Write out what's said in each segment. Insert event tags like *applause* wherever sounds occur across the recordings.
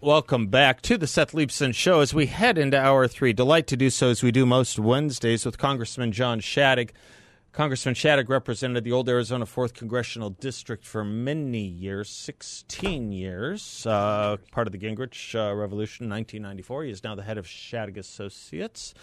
Welcome back to the Seth Leibsohn Show as we head into hour three. Delight to do so as we do most Wednesdays with Congressman John Shadegg. Congressman Shadegg represented the old Arizona 4th Congressional District for many years, 16 years, uh, part of the Gingrich uh, Revolution, 1994. He is now the head of Shadegg Associates.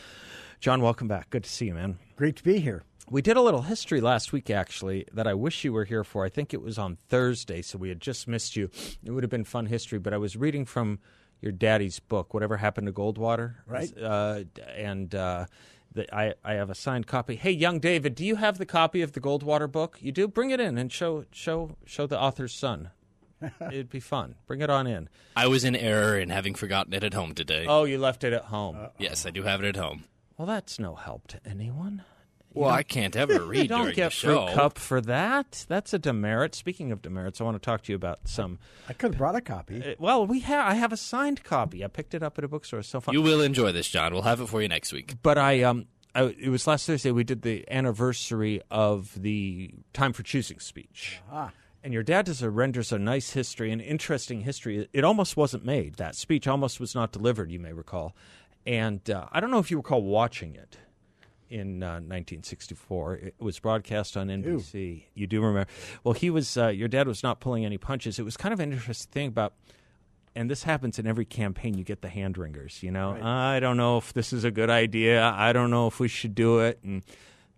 John, welcome back. Good to see you, man. Great to be here. We did a little history last week, actually, that I wish you were here for. I think it was on Thursday, so we had just missed you. It would have been fun history, but I was reading from your daddy's book, Whatever Happened to Goldwater. Right. Uh, and uh, the, I, I have a signed copy. Hey, young David, do you have the copy of the Goldwater book? You do? Bring it in and show, show, show the author's son. *laughs* It'd be fun. Bring it on in. I was in error in having forgotten it at home today. Oh, you left it at home. yes, I do have it at home. well, that's no help to anyone. Well, I can't *laughs* ever read You don't during get the fruit cup for that. That's a demerit. Speaking of demerits, I want to talk to you about some. I could have brought a copy. Uh, Well, we have. I have a signed copy. I picked it up at a bookstore. It's so fun. You will enjoy this, John. We'll have it for you next week. but I um, I, it was last Thursday. We did the anniversary of the Time for Choosing speech. Ah. And your dad does a renders a nice history, an interesting history. It almost wasn't made. That speech almost was not delivered. You may recall, and uh, I don't know if you recall watching it in uh, 1964. It was broadcast on NBC. You do remember? Well, he was. Uh, your dad was not pulling any punches. It was kind of an interesting thing about. And this happens in every campaign. You get the hand wringers. You know, I don't know if this is a good idea. I don't know if we should do it. And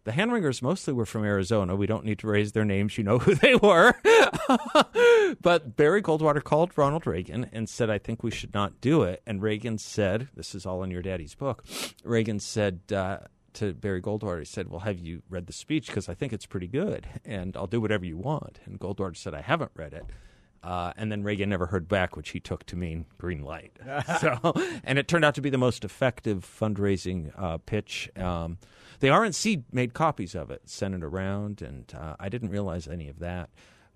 the hand wringers mostly were from Arizona. We don't need to raise their names. You know who they were. *laughs* but Barry Goldwater called Ronald Reagan and said, I think we should not do it. And Reagan said, This is all in your daddy's book. Reagan said uh, to Barry Goldwater, He said, Well, have you read the speech? Because I think it's pretty good and I'll do whatever you want. And Goldwater said, I haven't read it. Uh, and then Reagan never heard back, which he took to mean green light. *laughs* so, and it turned out to be the most effective fundraising uh, pitch. Um, the RNC made copies of it, sent it around, and uh, I didn't realize any of that.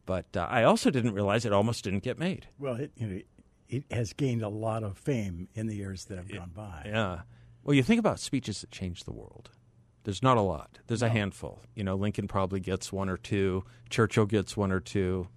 But uh, I also didn't realize it almost didn't get made. Well, it, you know, it has gained a lot of fame in the years that have gone by. Yeah. Well, you think about speeches that change the world. There's not a lot. There's a handful. You know, Lincoln probably gets one or two. Churchill gets one or two.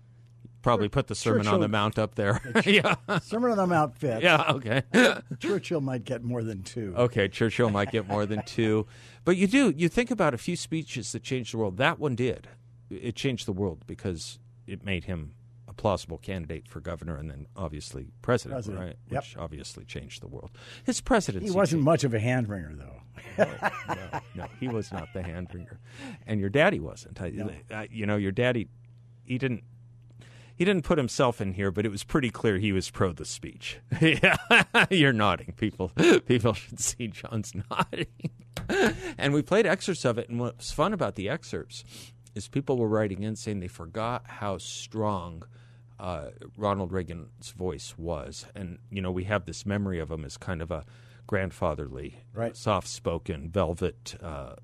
Probably put the Sermon on the Mount up there. *laughs* yeah. Sermon on the Mount fits. Yeah. Okay. *laughs* Churchill might get more than two. Okay, Churchill might get more than two. But you do, you think about a few speeches that changed the world. That one did. It changed the world because it made him a plausible candidate for governor and then obviously president, President, right? yep. Which obviously changed the world. His presidency. He wasn't changed- much of a hand wringer, though. no, no, he was not the hand wringer, and your daddy wasn't. I, I, you know, your daddy, he didn't. He didn't put himself in here, but it was pretty clear he was pro the speech. yeah, *laughs* you're nodding. People, people should see John's *laughs* nodding. and we played excerpts of it, and what's fun about the excerpts is people were writing in saying they forgot how strong uh, Ronald Reagan's voice was, and you know we have this memory of him as kind of a grandfatherly, Right. soft-spoken, velvet, uh,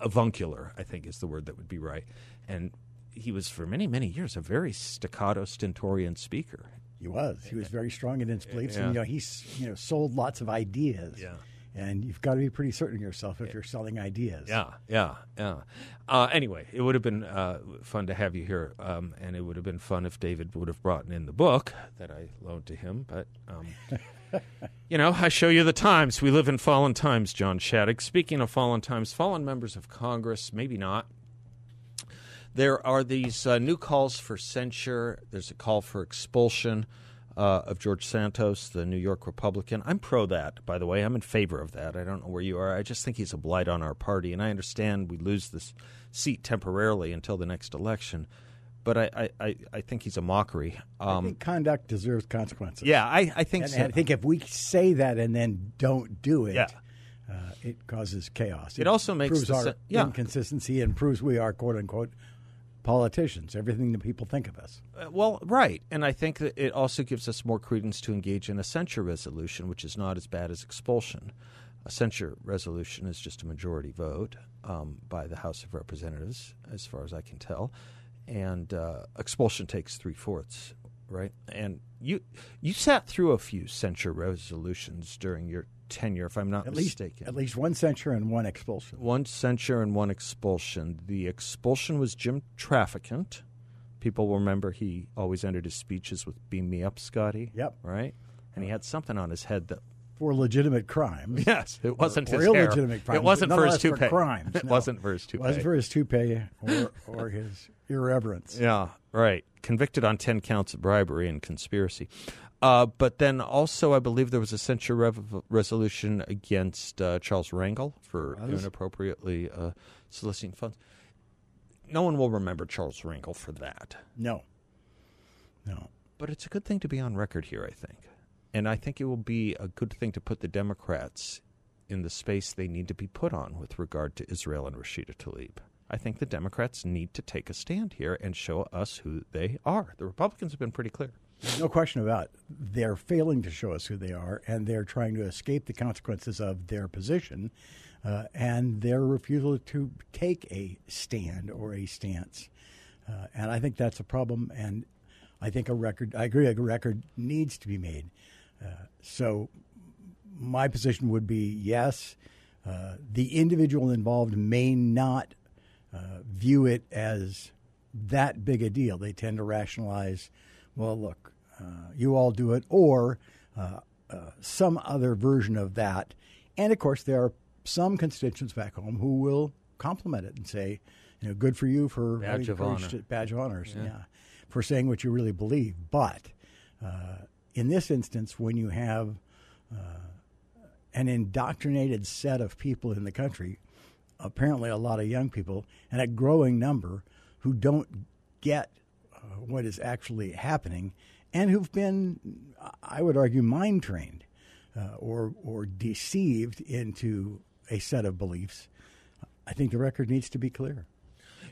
avuncular. I think is the word that would be right. And he was for many, many years a very staccato, stentorian speaker. He was. He was very strong in his beliefs, Yeah. and you know he's you know sold lots of ideas. Yeah. And you've got to be pretty certain of yourself if you're selling ideas. Yeah, yeah, yeah. Uh, anyway, it would have been uh, fun to have you here, um, and it would have been fun if David would have brought in the book that I loaned to him. But um, *laughs* you know, I show you the times. We live in fallen times, John Shadegg. Speaking of fallen times, fallen members of Congress, maybe not. There are these uh, new calls for censure. There's a call for expulsion uh, of George Santos, the New York Republican. I'm pro that, by the way. I'm in favor of that. I don't know where you are. I just think he's a blight on our party, and I understand we lose this seat temporarily until the next election. But I, I, I, I think he's a mockery. I Um, think conduct deserves consequences. yeah, I, I think And, so. and I think if we say that and then don't do it, Yeah. uh, it causes chaos. It also makes proves our se- yeah. inconsistency and proves we are quote unquote politicians, everything that people think of us. Uh, Well, right. And I think that it also gives us more credence to engage in a censure resolution, which is not as bad as expulsion. A censure resolution is just a majority vote um, by the House of Representatives, as far as I can tell. And uh, expulsion takes three fourths, right? And you you sat through a few censure resolutions during your tenure, if I'm not At least, mistaken. at least one censure and one expulsion. One censure and one expulsion. The expulsion was Jim Traficant. People will remember he always ended his speeches with "Beam me up, Scotty." Yep. Right. And he had something on his head that. For legitimate crimes. Yes, it wasn't or his hair. illegitimate crimes. It wasn't for his toupee. crimes. It no. wasn't for his toupee. It wasn't for his toupee or, or his irreverence. *laughs* Yeah, right. Convicted on 10 counts of bribery and conspiracy. Uh, but then also, I believe there was a censure rev- resolution against uh, Charles Rangel for Was? inappropriately uh, soliciting funds. No one will remember Charles Rangel for that. No. No. But it's a good thing to be on record here, I think. And I think it will be a good thing to put the Democrats in the space they need to be put on with regard to Israel and Rashida Tlaib. I think the Democrats need to take a stand here and show us who they are. The Republicans have been pretty clear. No question about it. They're failing to show us who they are, and they're trying to escape the consequences of their position uh, and their refusal to take a stand or a stance. Uh, and I think that's a problem. And I think a record, I agree, a record needs to be made. Uh, so my position would be yes, uh, the individual involved may not uh, view it as that big a deal. They tend to rationalize, well, look, uh, you all do it, or uh, uh, some other version of that. And of course, there are some constituents back home who will compliment it and say, you know, good for you for Badge having of honor. to- badge of honors, yeah. for saying what you really believe. But uh, in this instance, when you have an indoctrinated set of people in the country, apparently a lot of young people, and a growing number who don't get uh, what is actually happening and who've been, I would argue, mind trained uh, or, or deceived into a set of beliefs. I think the record needs to be clear.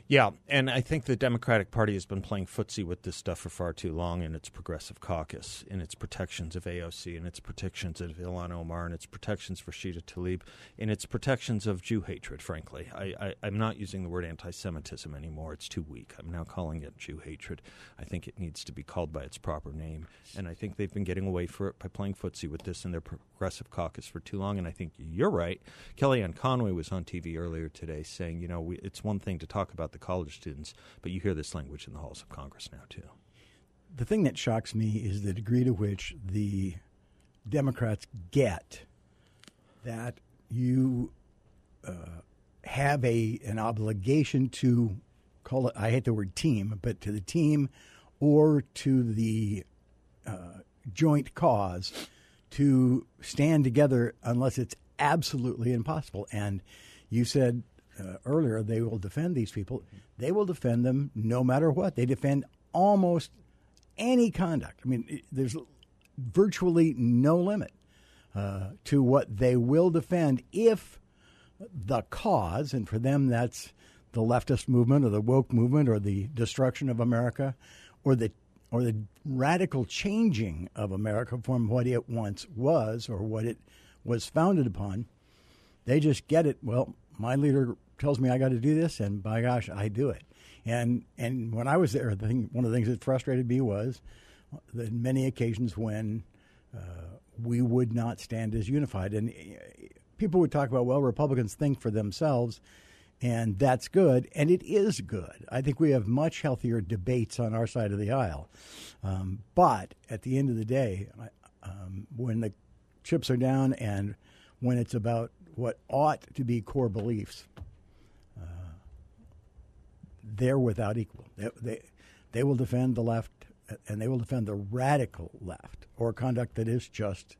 Yeah, and I think the Democratic Party has been playing footsie with this stuff for far too long in its progressive caucus, in its protections of AOC, in its protections of Ilhan Omar, in its protections for Shida Tlaib, in its protections of Jew hatred, frankly. I, I'm not using the word anti Semitism anymore. It's too weak. I'm now calling it Jew hatred. I think it needs to be called by its proper name. And I think they've been getting away for it by playing footsie with this in their progressive caucus for too long. And I think you're right. Kellyanne Conway was on TV earlier today saying, you know, we, it's one thing to talk about the college students, but you hear this language in the halls of Congress now, too. The thing that shocks me is the degree to which the Democrats get that you uh, have a an obligation to call it. I hate the word team, but to the team or to the uh, joint cause to stand together unless it's absolutely impossible. And you said uh, earlier they will defend these people. They will defend them no matter what. They defend almost any conduct. I mean, there's virtually no limit uh, to what they will defend if the cause, and for them that's the leftist movement or the woke movement or the destruction of America or the or the radical changing of America from what it once was or what it was founded upon. They just get it. Well, my leader tells me I got to do this, and by gosh, I do it. And and when I was there, the thing, one of the things that frustrated me was the many occasions when uh, we would not stand as unified, and uh, people would talk about, well, Republicans think for themselves, and that's good, and it is good. I think we have much healthier debates on our side of the aisle, um, but at the end of the day, um, when the chips are down and when it's about what ought to be core beliefs, they're without equal. They, they, they will defend the left and they will defend the radical left or conduct that is just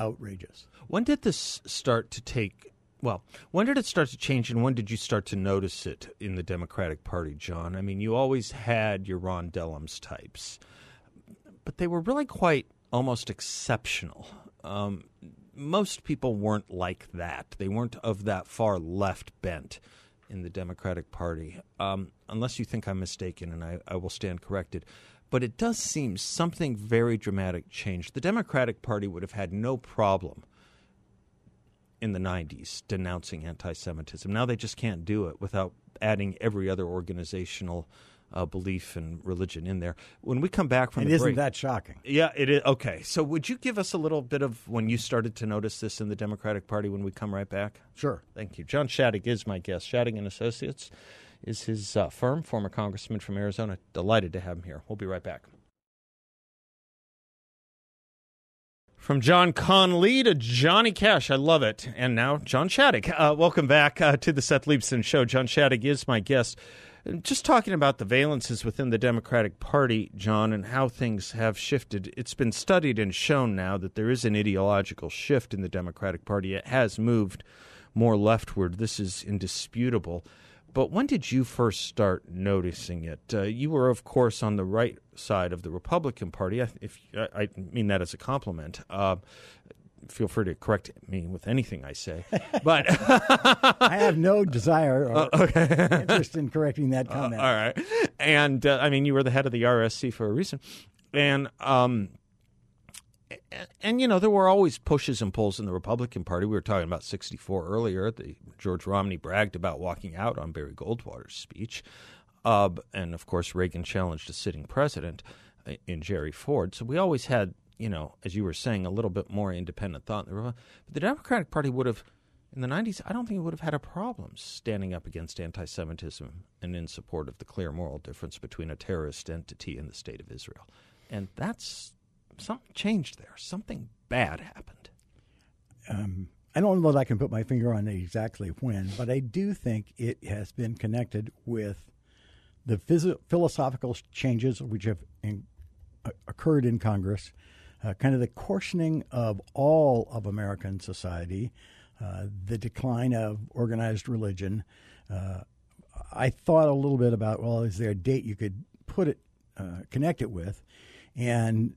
outrageous. When did this start to take? Well, when did it start to change, and when did you start to notice it in the Democratic Party, John? I mean, you always had your Ron Dellums types, but they were really quite almost exceptional. Um, most people weren't like that. They weren't of that far left bent. In the Democratic Party, um, unless you think I'm mistaken, and I, I will stand corrected. But it does seem something very dramatic changed. The Democratic Party would have had no problem in the 90s denouncing anti Semitism. Now they just can't do it without adding every other organizational uh, belief and religion in there. When we come back from And the isn't break, that shocking? yeah, it is. Okay, so would you give us a little bit of when you started to notice this in the Democratic Party when we come right back? Sure. Thank you. John Shadegg is my guest. Shadegg and Associates is his uh, firm, former congressman from Arizona. Delighted to have him here. We'll be right back. From John Conley to Johnny Cash. I love it. And now, John Shadegg. Uh, welcome back uh, to the Seth Leibsohn Show. John Shadegg is my guest. Just talking about the valences within the Democratic Party, John, and how things have shifted. It's been studied and shown now that there is an ideological shift in the Democratic Party. It has moved more leftward. This is indisputable. But when did you first start noticing it? Uh, you were, of course, on the right side of the Republican Party. I, if I, I mean that as a compliment. Uh, feel free to correct me with anything I say. *laughs* But I have no desire or *laughs* interest in correcting that *laughs* comment. all right, and uh, I mean you were the head of the RSC for a reason, and um, and, and you know there were always pushes and pulls in the Republican Party. We were talking about '64 earlier. The George Romney bragged about walking out on Barry Goldwater's speech, uh, and of course Reagan challenged a sitting president uh, in Jerry Ford. So we always had, you know, as you were saying, a little bit more independent thought. But the Democratic Party would have. In the 90s, I don't think it would have had a problem standing up against anti Semitism and in support of the clear moral difference between a terrorist entity and the state of Israel. And that's something changed there. Something bad happened. I don't know that I can put my finger on exactly when, but I do think it has been connected with the phys- philosophical changes which have in, uh, occurred in Congress, uh, kind of the coarsening of all of American society, uh, the decline of organized religion. Uh, I thought a little bit about well, is there a date you could put it, uh, connect it with, and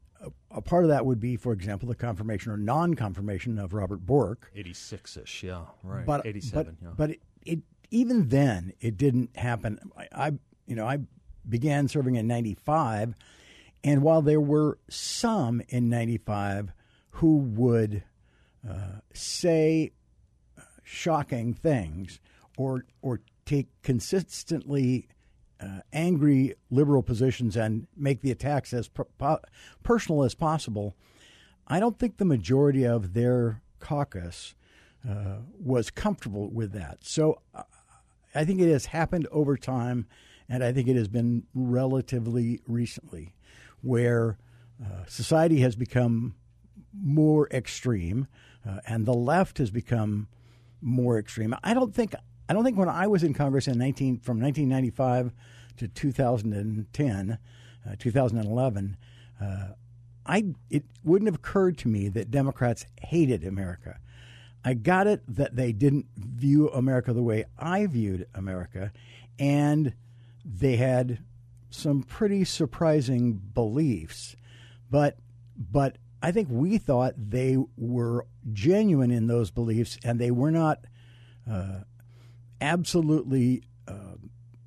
a, part of that would be, for example, the confirmation or non-confirmation of Robert Bork. 86 ish, yeah, right. But 87, but, yeah. but it, it even then it didn't happen. I, I you know I began serving in '95, and while there were some in '95 who would uh, say shocking things or or take consistently uh, angry liberal positions and make the attacks as per- po- personal as possible, I don't think the majority of their caucus uh, was comfortable with that. So uh, I think it has happened over time, and I think it has been relatively recently where uh, society has become more extreme uh, and the left has become more extreme. I don't think I don't think when I was in Congress in 19 from 1995 to 2010, uh, 2011, uh, I it wouldn't have occurred to me that Democrats hated America. I got it that they didn't view America the way I viewed America, and they had some pretty surprising beliefs, but but I think we thought they were genuine in those beliefs, and they were not uh, absolutely uh,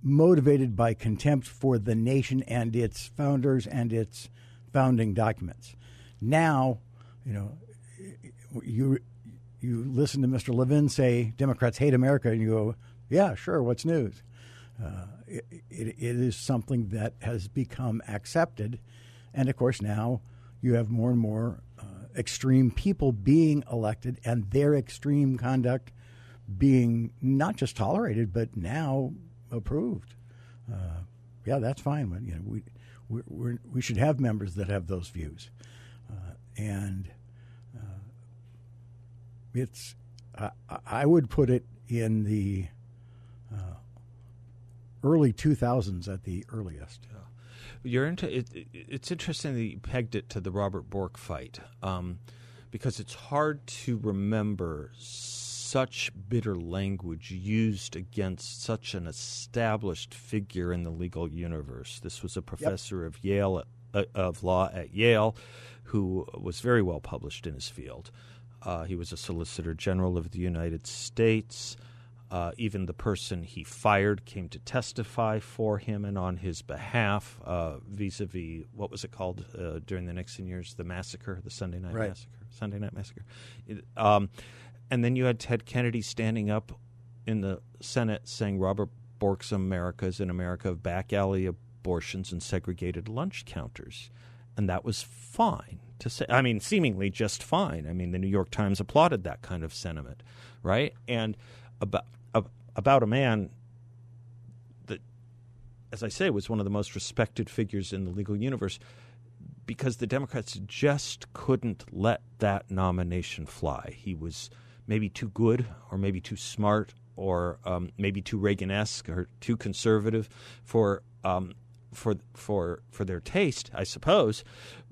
motivated by contempt for the nation and its founders and its founding documents. Now, you know, you you listen to Mr. Levin say Democrats hate America, and you go, "Yeah, sure. What's news?" Uh, it, it, is something that has become accepted, and of course now you have more and more uh, extreme people being elected, and their extreme conduct being not just tolerated but now approved. Uh, yeah, that's fine. But, you know, we we we're, we should have members that have those views, uh, and uh, it's I, would put it in the early 2000s at the earliest. Yeah. You're into it, it- It's interesting that you pegged it to the Robert Bork fight, um, because it's hard to remember such bitter language used against such an established figure in the legal universe. This was a professor of Yale uh, of law at Yale, who was very well published in his field. Uh, he was a Solicitor General of the United States. Uh, even the person he fired came to testify for him and on his behalf, uh, vis-a-vis what was it called uh, during the Nixon years, the massacre, the Sunday Night Right. Massacre, Sunday Night Massacre. It- um, and then you had Ted Kennedy standing up in the Senate saying Robert Bork's America is an America of back alley abortions and segregated lunch counters. And that was fine to say. I mean, seemingly just fine. I mean, the New York Times applauded that kind of sentiment, right? And about, ab- about a man that, as I say, was one of the most respected figures in the legal universe because the Democrats just couldn't let that nomination fly. He was maybe too good, or maybe too smart, or um, maybe too Reagan-esque, or too conservative for um, for for for their taste, I suppose.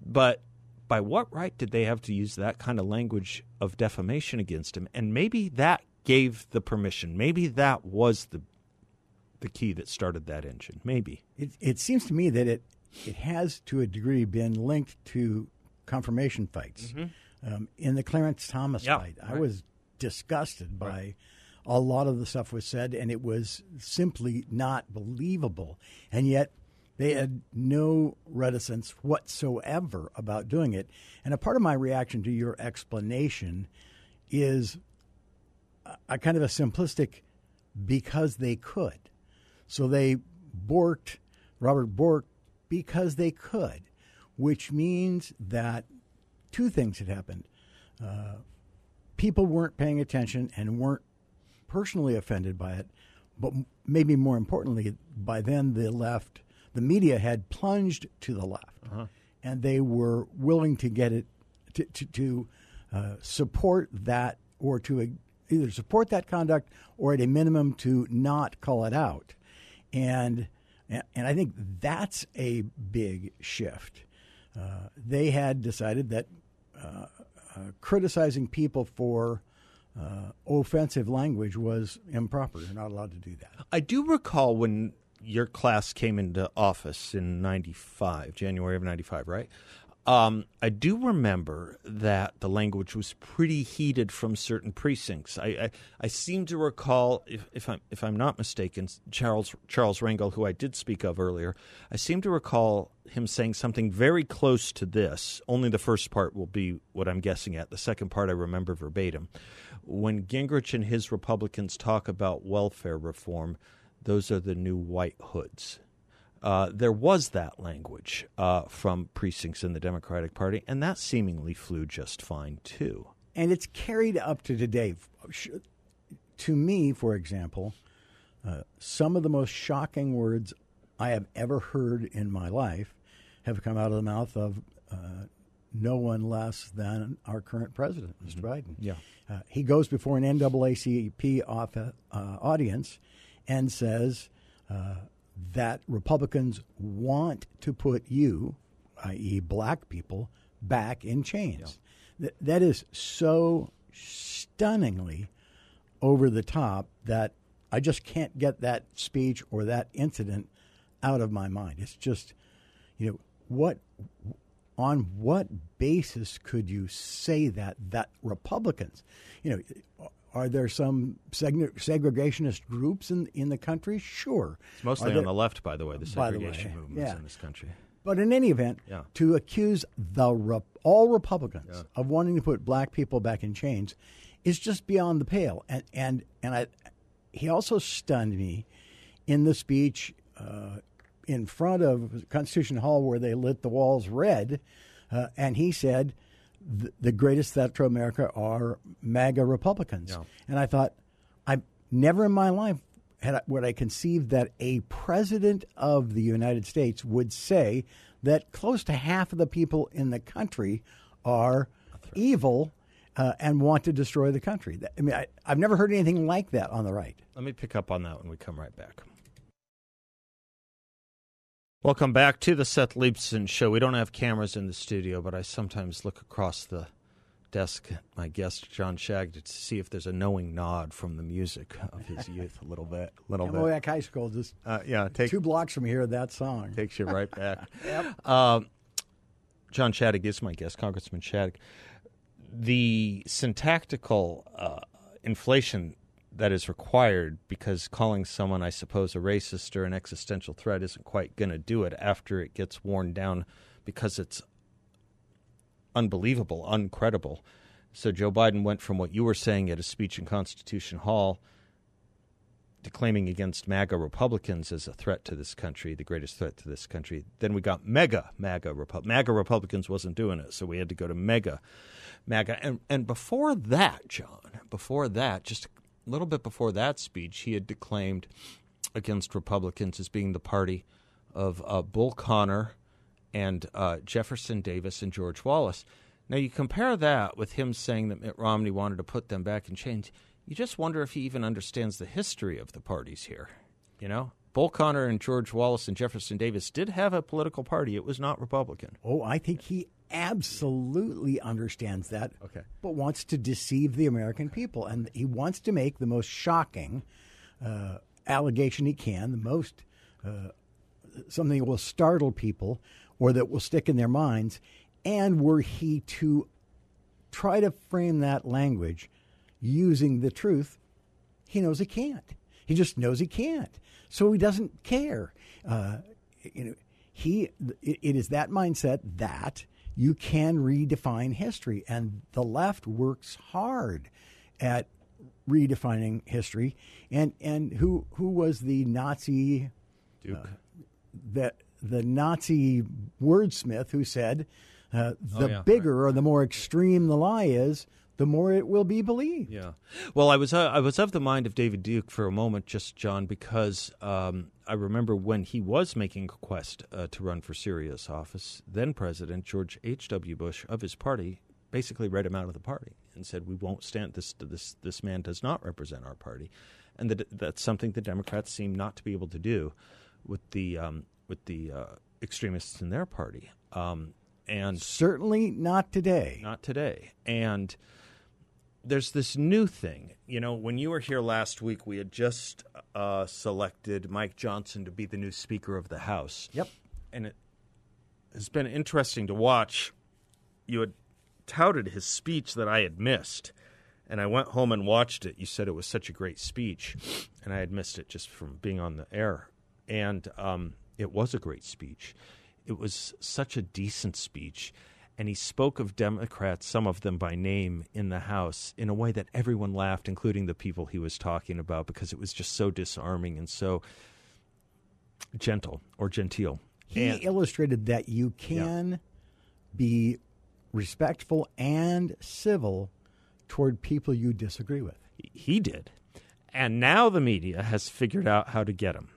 But by what right did they have to use that kind of language of defamation against him? And maybe that gave the permission. Maybe that was the the key that started that engine. Maybe. It, it seems to me that it it has to a degree been linked to confirmation fights. Um, in the Clarence Thomas Mm-hmm. Yeah, fight, I was disgusted by a lot of the stuff was said, and it was simply not believable. And yet, they had no reticence whatsoever about doing it. And a part of my reaction to your explanation is a, kind of a simplistic because they could. So they borked Robert Bork because they could, which means that two things had happened. Uh, people weren't paying attention and weren't personally offended by it, but maybe more importantly, by then the left, the media had plunged to the left, and they were willing to get it to to, to uh, support that or to either support that conduct or at a minimum to not call it out, and and I think that's a big shift. Uh, they had decided that uh, uh, criticizing people for uh, offensive language was improper. They're not allowed to do that. I do recall when your class came into office in 95, January of 95, right? Um, I do remember that the language was pretty heated from certain precincts. I, I, I seem to recall, if, if I'm if I'm not mistaken, Charles Charles Rangel, who I did speak of earlier, I seem to recall him saying something very close to this. Only the first part will be what I'm guessing at. The second part I remember verbatim. When Gingrich and his Republicans talk about welfare reform, those are the new white hoods. Uh, there was that language uh, from precincts in the Democratic Party, and that seemingly flew just fine too. and it's carried up to today. To me, for example, uh, some of the most shocking words I have ever heard in my life have come out of the mouth of uh, no one less than our current president, Mr. Biden. Yeah. Uh, he goes before an NAACP off, uh, audience and says uh, that Republicans want to put you, i.e., black people, back in chains. Th- that is so stunningly over the top that I just can't get that speech or that incident out of my mind. It's just, you know, what on what basis could you say that that Republicans, you know, are there some seg- segregationist groups in in the country? Sure, It's mostly Are on the left, by the way, the By the way, movements yeah. in this country. But in any event, Yeah. to accuse the Rep- all Republicans of wanting to put black people back in chains is just beyond the pale. And and and I, he also stunned me in the speech uh, in front of Constitution Hall where they lit the walls red, uh, and he said. The, the greatest threat to America are MAGA Republicans, and I thought, I never in my life had I, would I conceive that a president of the United States would say that close to half of the people in the country are evil uh, and want to destroy the country. That- I mean, I, I've never heard anything like that on the right. Let me pick up on that when we come right back. Welcome back to the Seth Leibsohn Show. We don't have cameras in the studio, but I sometimes look across the desk at my guest, John Shadegg, to see if there's a knowing nod from the music of his youth a little bit. little bit. Camelback High School, just Uh, yeah, take, two blocks from here, that song. takes you right back. *laughs* um, John Shadegg is my guest, Congressman Shadegg. The syntactical uh, inflation that is required because calling someone, I suppose, a racist or an existential threat isn't quite going to do it after it gets worn down because it's unbelievable, uncredible. So Joe Biden went from what you were saying at a speech in Constitution Hall declaiming against MAGA Republicans as a threat to this country, the greatest threat to this country. Then we got mega MAGA Repu- MAGA Republicans wasn't doing it, so we had to go to mega MAGA. And and before that, John, before that, just a little bit before that speech, he had declaimed against Republicans as being the party of uh, Bull Connor and uh, Jefferson Davis and George Wallace. Now you compare that with him saying that Mitt Romney wanted to put them back in chains you just wonder if he even understands the history of the parties here. You know, Bull Connor and George Wallace and Jefferson Davis did have a political party. It was not Republican. Oh, I think he absolutely understands that. Okay. But wants to deceive the American people. And he wants to make the most shocking uh, allegation he can, the most, uh, something that will startle people or that will stick in their minds. And were he to try to frame that language using the truth, he knows he can't. He just knows he can't. So he doesn't care. Uh, you know, he it, it is that mindset that you can redefine history, and the left works hard at redefining history. And and who who was the Nazi? Duke. Uh, that the Nazi wordsmith who said, uh, "The Oh, yeah. bigger or the more extreme the lie is, the more it will be believed." Yeah. Well, I was uh, I was of the mind of David Duke for a moment, just John, because um, I remember when he was making a quest uh, to run for Syria's office, then President George H. W. Bush of his party basically read him out of the party and said, "We won't stand this. This this man does not represent our party," and that that's something the Democrats seem not to be able to do with the um, with the uh, extremists in their party. Um, and Certainly not today. not today. And there's this new thing. You know, when you were here last week, we had just uh, selected Mike Johnson to be the new Speaker of the House. Yep. And it has been interesting to watch. You had touted his speech that I had missed. And I went home and watched it. You said it was such a great speech. And I had missed it just from being on the air. And um, it was a great speech. It was such a decent speech. And he spoke of Democrats, some of them by name, in the House in a way that everyone laughed, including the people he was talking about, because it was just so disarming and so gentle or genteel. He And- illustrated that you can be respectful and civil toward people you disagree with. He did. And now the media has figured out how to get him.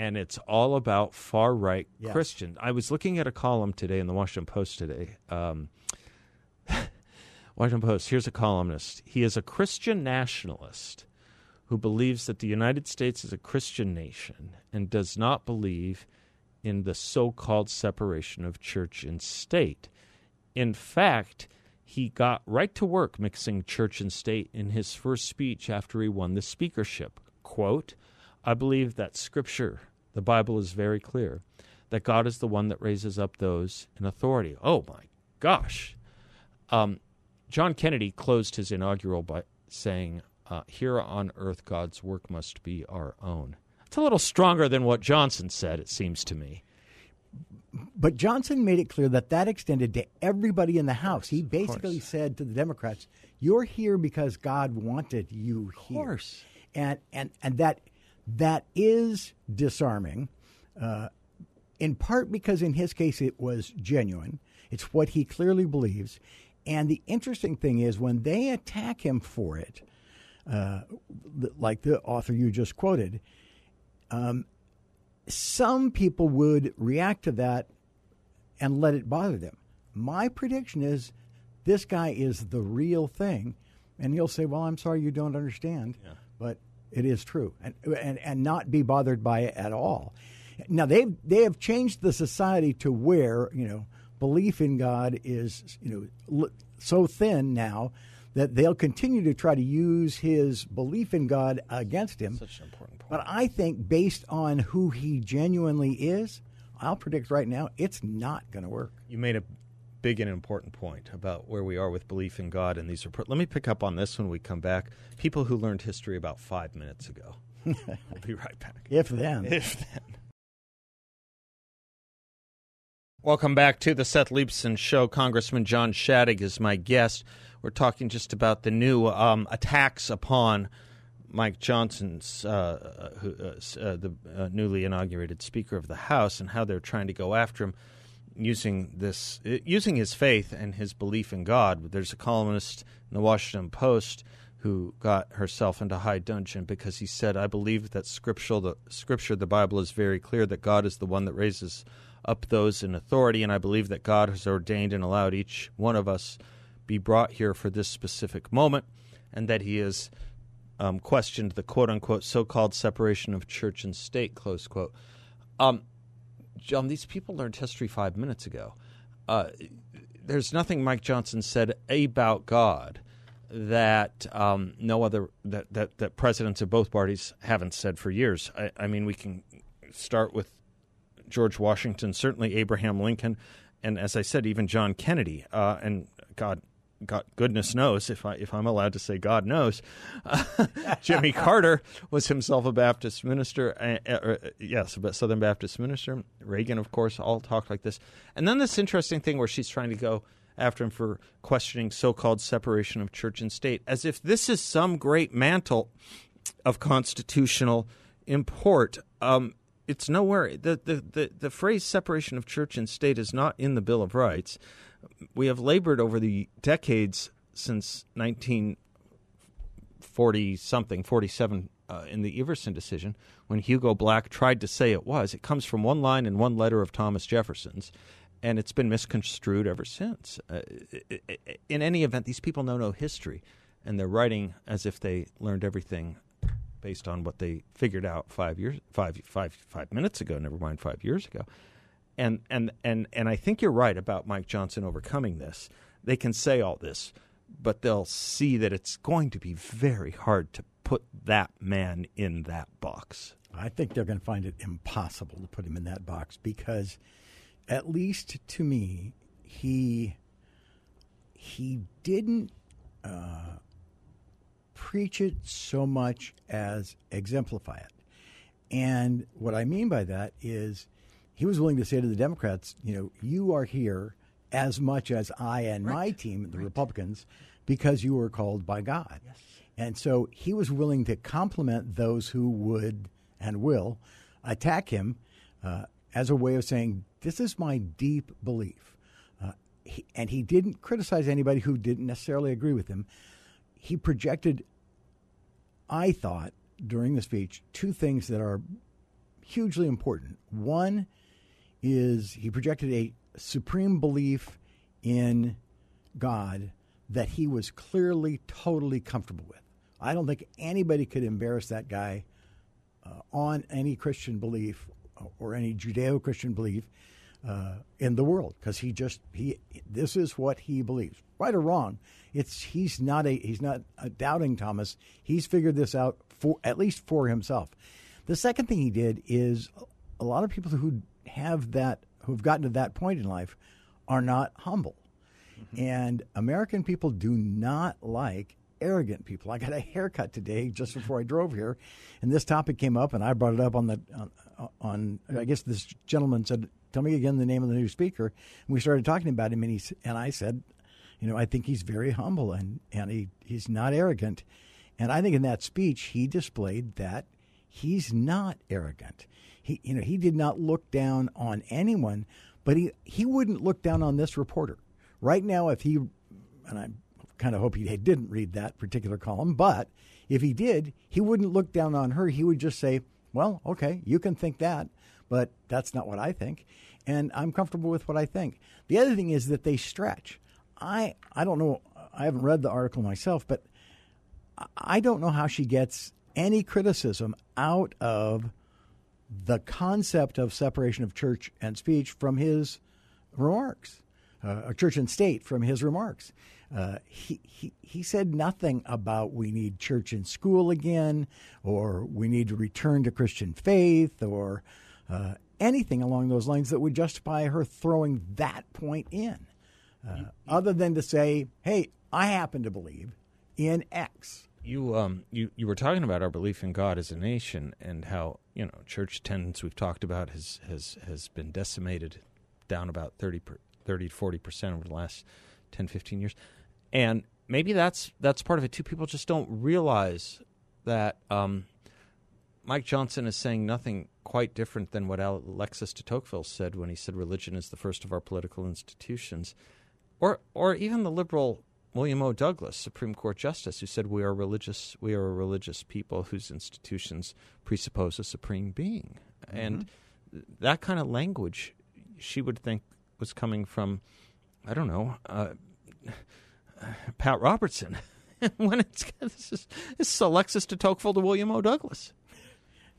And it's all about far right Yes. Christians. I was looking at a column today in the Washington Post today. Um, *laughs* Washington Post, here's a columnist. He is a Christian nationalist who believes that the United States is a Christian nation and does not believe in the so called separation of church and state. In fact, he got right to work mixing church and state in his first speech after he won the speakership. Quote, I believe that Scripture, the Bible, is very clear that God is the one that raises up those in authority. Oh my gosh. Um, John Kennedy closed his inaugural by saying, uh, Here on earth, God's work must be our own. It's a little stronger than what Johnson said, it seems to me. But Johnson made it clear that that extended to everybody in the House. He basically said to the Democrats, "You're here because God wanted you here." Of course. And and and that that is disarming, uh, in part because in his case it was genuine. It's what he clearly believes. And the interesting thing is when they attack him for it, uh, like the author you just quoted, some people would react to that and let it bother them. My prediction is this guy is the real thing, and he'll say, "Well, I'm sorry you don't understand, but it is true," and, and and not be bothered by it at all. Now they they have changed the society to where you know belief in God is you know so thin now that they'll continue to try to use his belief in God against him. Such an important point. But I think based on who he genuinely is, I'll predict right now it's not going to work. You made a big and important point about where we are with belief in God and these reports. Let me pick up on this when we come back. People who learned history about five minutes ago. *laughs* we'll be right back. If then. If then. Welcome back to the Seth Leibsohn Show. Congressman John Shadegg is my guest. We're talking just about the new um, attacks upon Mike Johnson's, uh, who, uh, uh, the uh, newly inaugurated Speaker of the House, and how they're trying to go after him using this, uh, using his faith and his belief in God. There's a columnist in the Washington Post who got herself into high dungeon because he said, "I believe that scriptural, the Scripture, the Bible is very clear that God is the one that raises up those in authority, and I believe that God has ordained and allowed each one of us." be brought here for this specific moment, and that he has um, questioned the quote unquote so called separation of church and state, close quote. Um, John, these people learned history five minutes ago. Uh, there's nothing Mike Johnson said about God that um, no other that, that that presidents of both parties haven't said for years. I, I mean, we can start with George Washington, certainly Abraham Lincoln, and as I said, even John Kennedy. Uh, and God, God, goodness knows if I if I'm allowed to say God knows, uh, *laughs* Jimmy Carter was himself a Baptist minister. Uh, uh, yes, a Southern Baptist minister. Reagan, of course, all talked like this. And then this interesting thing where she's trying to go after him for questioning so-called separation of church and state, as if this is some great mantle of constitutional import. Um, it's nowhere. The, the, the, the phrase separation of church and state is not in the Bill of Rights we have labored over the decades since 1940 something, 47 uh, in the Everson decision, when Hugo Black tried to say it was. It comes from one line in one letter of Thomas Jefferson's, and it's been misconstrued ever since. Uh, in any event, these people know no history, and they're writing as if they learned everything based on what they figured out five years, five, five, five minutes ago. Never mind five years ago and and and and I think you're right about Mike Johnson overcoming this. They can say all this, but they'll see that it's going to be very hard to put that man in that box. I think they're going to find it impossible to put him in that box because, at least to me, he he didn't uh, preach it so much as exemplify it. And what I mean by that is he was willing to say to the Democrats, you know, you are here as much as I and right. my team, the right. Republicans, because you were called by God. Yes. And so he was willing to compliment those who would and will attack him uh, as a way of saying, this is my deep belief. Uh, he, and he didn't criticize anybody who didn't necessarily agree with him. He projected, I thought, during the speech, two things that are hugely important. One, is he projected a supreme belief in God that he was clearly totally comfortable with. I don't think anybody could embarrass that guy uh, on any Christian belief or any Judeo-Christian belief uh, in the world because he just he this is what he believes, right or wrong. It's he's not a he's not a doubting Thomas. He's figured this out for at least for himself. The second thing he did is a lot of people who have that who've gotten to that point in life are not humble. Mm-hmm. And American people do not like arrogant people. I got a haircut today just before I drove here, and this topic came up, and I brought it up on the on, on I guess this gentleman said, "Tell me again the name of the new speaker." And we started talking about him, and he and I said, "You know, I think he's very humble and and he he's not arrogant." And I think in that speech he displayed that he's not arrogant. He, you know, he did not look down on anyone, but he, he wouldn't look down on this reporter. Right now, if he, and I kind of hope he didn't read that particular column, but if he did, he wouldn't look down on her. He would just say, well, okay, you can think that, but that's not what I think. And I'm comfortable with what I think. The other thing is that they stretch. I, I don't know, I haven't read the article myself, but I don't know how she gets any criticism out of the concept of separation of church and speech from his remarks, uh, church and state from his remarks. Uh, he, he, he said nothing about we need church and school again, or we need to return to Christian faith, or uh, anything along those lines that would justify her throwing that point in. uh, other than to say, "Hey, I happen to believe in X." You um you, you were talking about our belief in God as a nation and how you know church attendance we've talked about has has has been decimated down about 30 per, 30 to 40 percent over the last 10 15 years. And maybe that's that's part of it too. People just don't realize that um, Mike Johnson is saying nothing quite different than what Alexis de Tocqueville said when he said religion is the first of our political institutions or or even the liberal William O. Douglas, Supreme Court Justice, who said we are religious we are a religious people whose institutions presuppose a supreme being. Mm-hmm. And that kind of language she would think was coming from I don't know, uh, Pat Robertson. *laughs* when it's this is, this is Alexis de Tocqueville to William O. Douglas.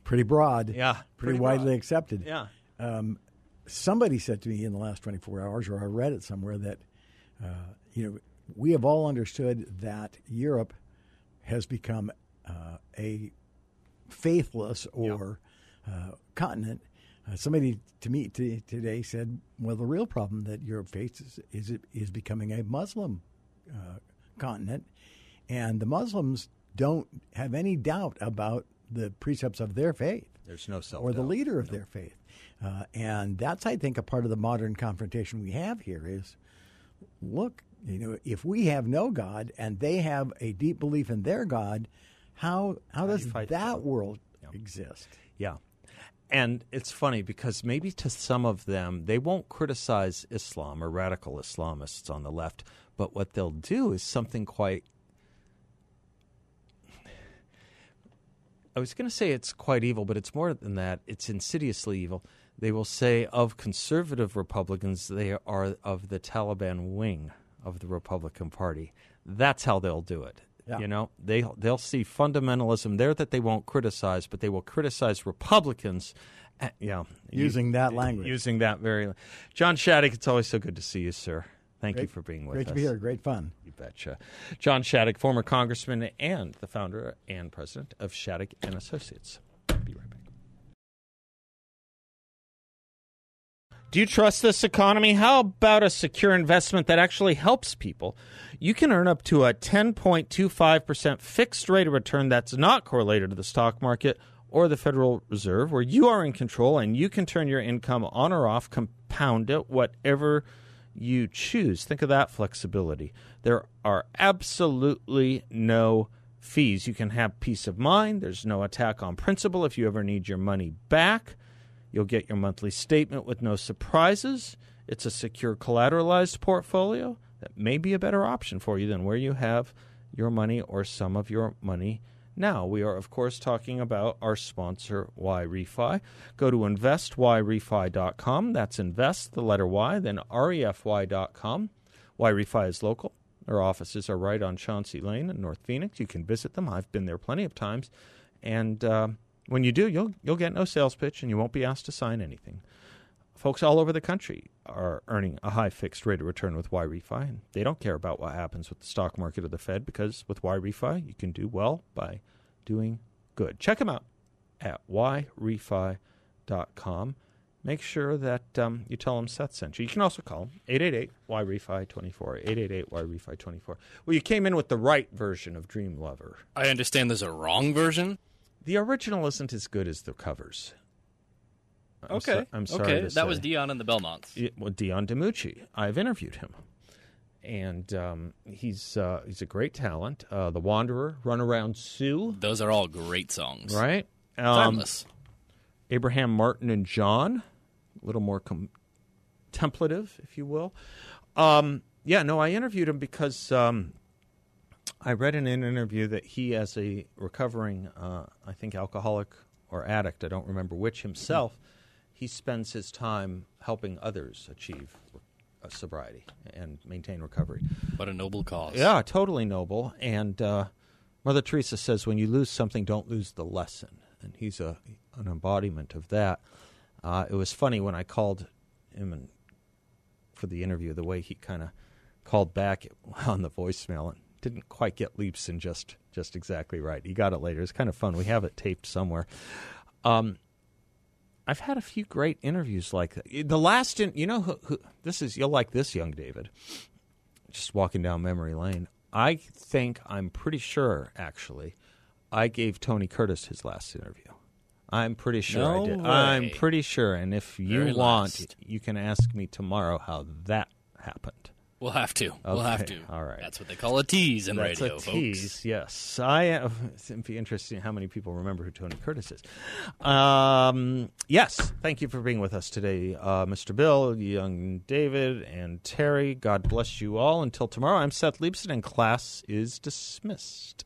Pretty broad. Yeah. Pretty, pretty widely broad. accepted. Yeah. Um, somebody said to me in the last 24 hours, or I read it somewhere, that, uh, you know, we have all understood that Europe has become uh, a faithless or uh, continent. Uh, somebody to me t- today said, "Well, the real problem that Europe faces is is, is becoming a Muslim uh, continent, and the Muslims don't have any doubt about the precepts of their faith. There's no self or the leader of their faith, uh, and that's I think a part of the modern confrontation we have here is, look, you know, if we have no God and they have a deep belief in their God, how how, does fight that them? world exist? Yeah. And it's funny because maybe to some of them, they won't criticize Islam or radical Islamists on the left, but what they'll do is something quite. I was going to say it's quite evil, but it's more than that. It's insidiously evil. They will say of conservative Republicans, they are of the Taliban wing of the Republican Party. That's how they'll do it. Yeah. You know, they they'll see fundamentalism there that they won't criticize, but they will criticize Republicans. uh, You know, Using that language. Using that very. John Shadegg, it's always so good to see you, sir. Thank you for being with Great us. Great to be here. Great fun. You betcha. John Shadegg, former congressman and the founder and president of Shadegg and Associates. Do you trust this economy? How about a secure investment that actually helps people? You can earn up to a 10.25% fixed rate of return that's not correlated to the stock market or the Federal Reserve, where you are in control and you can turn your income on or off, compound it, whatever you choose. Think of that flexibility. There are absolutely no fees. You can have peace of mind. There's no attack on principle if you ever need your money back. You'll get your monthly statement with no surprises. It's a secure collateralized portfolio that may be a better option for you than where you have your money or some of your money now. We are, of course, talking about our sponsor, YRefy. Go to investYRefy.com. That's invest, the letter Y, then refy.com. YRefy is local. Their offices are right on Chauncey Lane in North Phoenix. You can visit them. I've been there plenty of times. And uh, when you do, you'll, you'll get no sales pitch and you won't be asked to sign anything. Folks all over the country are earning a high fixed rate of return with YRefy, and they don't care about what happens with the stock market or the Fed because with YRefy, you can do well by doing good. Check them out at yrefy.com. Make sure that um, you tell them Seth sent you. You can also call them 888 YRefy 24, 888 YRefy 24. Well, you came in with the right version of Dream Lover. I understand there's a wrong version. The original isn't as good as the covers. I'm Okay. so- I'm sorry. okay, that was. Dion and the Belmonts. Yeah, well, Dion DiMucci. I've interviewed him, and um, he's uh, he's a great talent. Uh, the Wanderer, Runaround Sue, Those are all great songs. right? Um, Timeless. Abraham Martin and John, a little more contemplative, if you will. Um, yeah, no, I interviewed him because um, I read in an interview that he, as a recovering, uh, I think, alcoholic or addict, I don't remember which himself, he spends his time helping others achieve uh, sobriety and maintain recovery. What a noble cause. Yeah, totally noble. And uh, Mother Teresa says, when you lose something, don't lose the lesson. And he's a an embodiment of that. Uh, it was funny when I called him and for the interview, the way he kind of called back *laughs* on the voicemail and didn't quite get Leibsohn just just exactly right. He got it later. It's kind of fun. We have it taped somewhere. Um, I've had a few great interviews like that. The last, in, you know, who, who, this is you'll like this young David. just walking down memory lane. I think I'm pretty sure, actually, I gave Tony Curtis his last interview. I'm pretty sure I No did. I'm pretty sure. And if you Very want, last. you can ask me tomorrow how that happened. We'll have to. We'll have to. all right. That's what they call a tease in That's radio, a folks. yes. I uh, it'd be interesting how many people remember who Tony Curtis is. Um, yes, thank you for being with us today, uh, Mr. Bill, young David, and Terry. God bless you all. Until tomorrow, I'm Seth Leibsohn, and class is dismissed.